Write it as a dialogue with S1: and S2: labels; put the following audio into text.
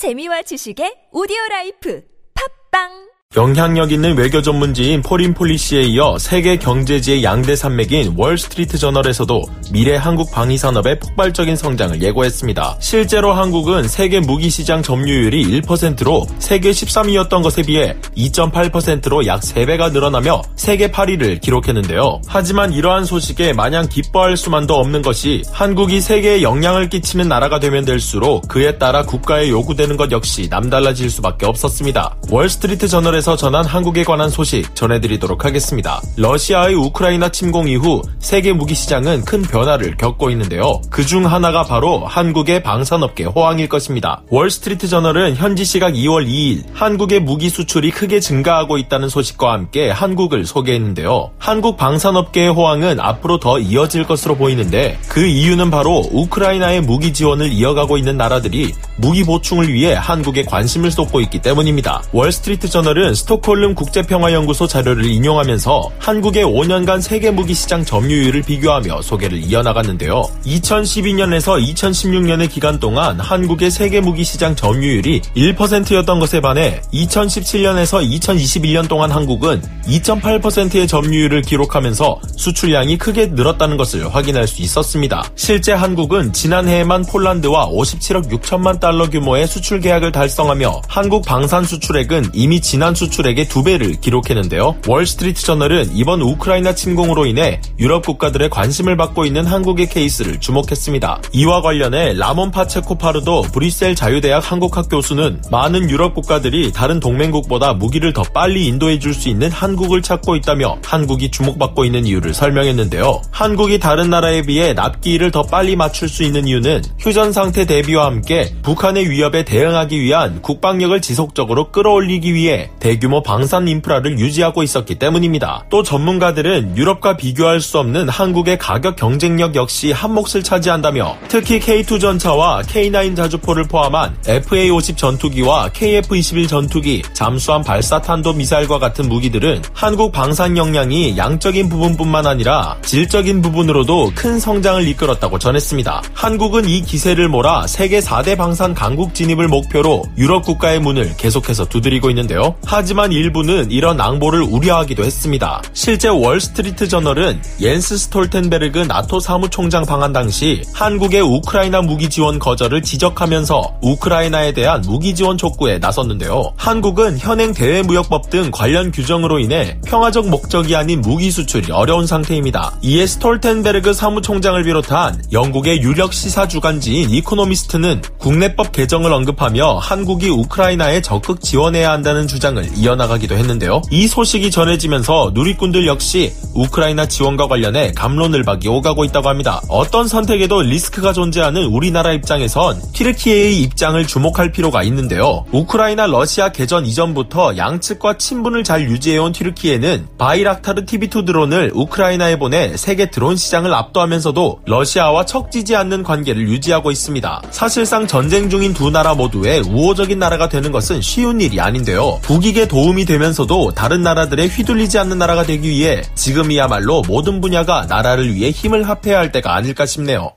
S1: 재미와 지식의 오디오 라이프. 팟빵
S2: 영향력 있는 외교 전문지인 포린 폴리시에 이어 세계 경제지의 양대 산맥인 월스트리트 저널에서도 미래 한국 방위 산업의 폭발적인 성장을 예고했습니다. 실제로 한국은 세계 무기 시장 점유율이 1%로 세계 13위였던 것에 비해 2.8%로 약 3배가 늘어나며 세계 8위를 기록했는데요. 하지만 이러한 소식에 마냥 기뻐할 수만도 없는 것이 한국이 세계에 영향을 끼치는 나라가 되면 될수록 그에 따라 국가에 요구되는 것 역시 남달라질 수밖에 없었습니다. 월스트리트 저널 에 서울에서 전한 한국에 관한 소식 전해드리도록 하겠습니다. 러시아의 우크라이나 침공 이후 세계 무기 시장은 큰 변화를 겪고 있는데요. 그중 하나가 바로 한국의 방산업계 호황일 것입니다. 월스트리트 저널은 현지 시각 2월 2일 한국의 무기 수출이 크게 증가하고 있다는 소식과 함께 한국을 소개했는데요. 한국 방산업계의 호황은 앞으로 더 이어질 것으로 보이는데 그 이유는 바로 우크라이나의 무기 지원을 이어가고 있는 나라들이 무기 보충을 위해 한국에 관심을 쏟고 있기 때문입니다. 월스트리트 저널은 오늘은 스톡홀름 국제평화연구소 자료를 인용하면서 한국의 5년간 세계 무기 시장 점유율을 비교하며 소개를 이어나갔는데요. 2012년에서 2016년의 기간 동안 한국의 세계 무기 시장 점유율이 1%였던 것에 반해 2017년에서 2021년 동안 한국은 2.8%의 점유율을 기록하면서 수출량이 크게 늘었다는 것을 확인할 수 있었습니다. 실제 한국은 지난해에만 폴란드와 57억 6천만 달러 규모의 수출 계약을 달성하며 한국 방산 수출액은 이미 지난 수출액의 두 배를 기록했는데요. 월스트리트 저널은 이번 우크라이나 침공으로 인해 유럽 국가들의 관심을 받고 있는 한국의 케이스를 주목했습니다. 이와 관련해 라몬 파체코 파르도 브뤼셀 자유대학 한국학 교수는 많은 유럽 국가들이 다른 동맹국보다 무기를 더 빨리 인도해 줄 수 있는 한국을 찾고 있다며 한국이 주목받고 있는 이유를 설명했는데요. 한국이 다른 나라에 비해 납기일을 더 빨리 맞출 수 있는 이유는 휴전 상태 대비와 함께 북한의 위협에 대응하기 위한 국방력을 지속적으로 끌어올리기 위해 대규모 방산 인프라를 유지하고 있었기 때문입니다. 또 전문가들은 유럽과 비교할 수 없는 한국의 가격 경쟁력 역시 한 몫을 차지한다며 특히 K2 전차와 K9 자주포를 포함한 FA-50 전투기와 KF-21 전투기, 잠수함 발사 탄도 미사일과 같은 무기들은 한국 방산 역량이 양적인 부분뿐만 아니라 질적인 부분으로도 큰 성장을 이끌었다고 전했습니다. 한국은 이 기세를 몰아 세계 4대 방산 강국 진입을 목표로 유럽 국가의 문을 계속해서 두드리고 있는데요. 하지만 일부는 이런 낭보를 우려하기도 했습니다. 실제 월스트리트 저널은 옌스 스톨텐베르그 나토 사무총장 방한 당시 한국의 우크라이나 무기 지원 거절을 지적하면서 우크라이나에 대한 무기 지원 촉구에 나섰는데요. 한국은 현행 대외무역법 등 관련 규정으로 인해 평화적 목적이 아닌 무기 수출이 어려운 상태입니다. 이에 스톨텐베르그 사무총장을 비롯한 영국의 유력 시사 주간지인 이코노미스트는 국내법 개정을 언급하며 한국이 우크라이나에 적극 지원해야 한다는 주장을 전쟁을 이어나가기도 했는데요. 이 소식이 전해지면서 누리꾼들 역시 우크라이나 지원과 관련해 갑론을박이 오가고 있다고 합니다. 어떤 선택에도 리스크가 존재하는 우리나라 입장에선 튀르키예의 입장을 주목할 필요가 있는데요. 우크라이나 러시아 개전 이전부터 양측과 친분을 잘 유지해온 튀르키예는 바이락타르 TB2 드론을 우크라이나에 보내 세계 드론 시장을 압도하면서도 러시아와 척지지 않는 관계를 유지하고 있습니다. 사실상 전쟁 중인 두 나라 모두의 우호적인 나라가 되는 것은 쉬운 일이 아닌데요. 북이 국익에 도움이 되면서도 다른 나라들에 휘둘리지 않는 나라가 되기 위해 지금이야말로 모든 분야가 나라를 위해 힘을 합해야 할 때가 아닐까 싶네요.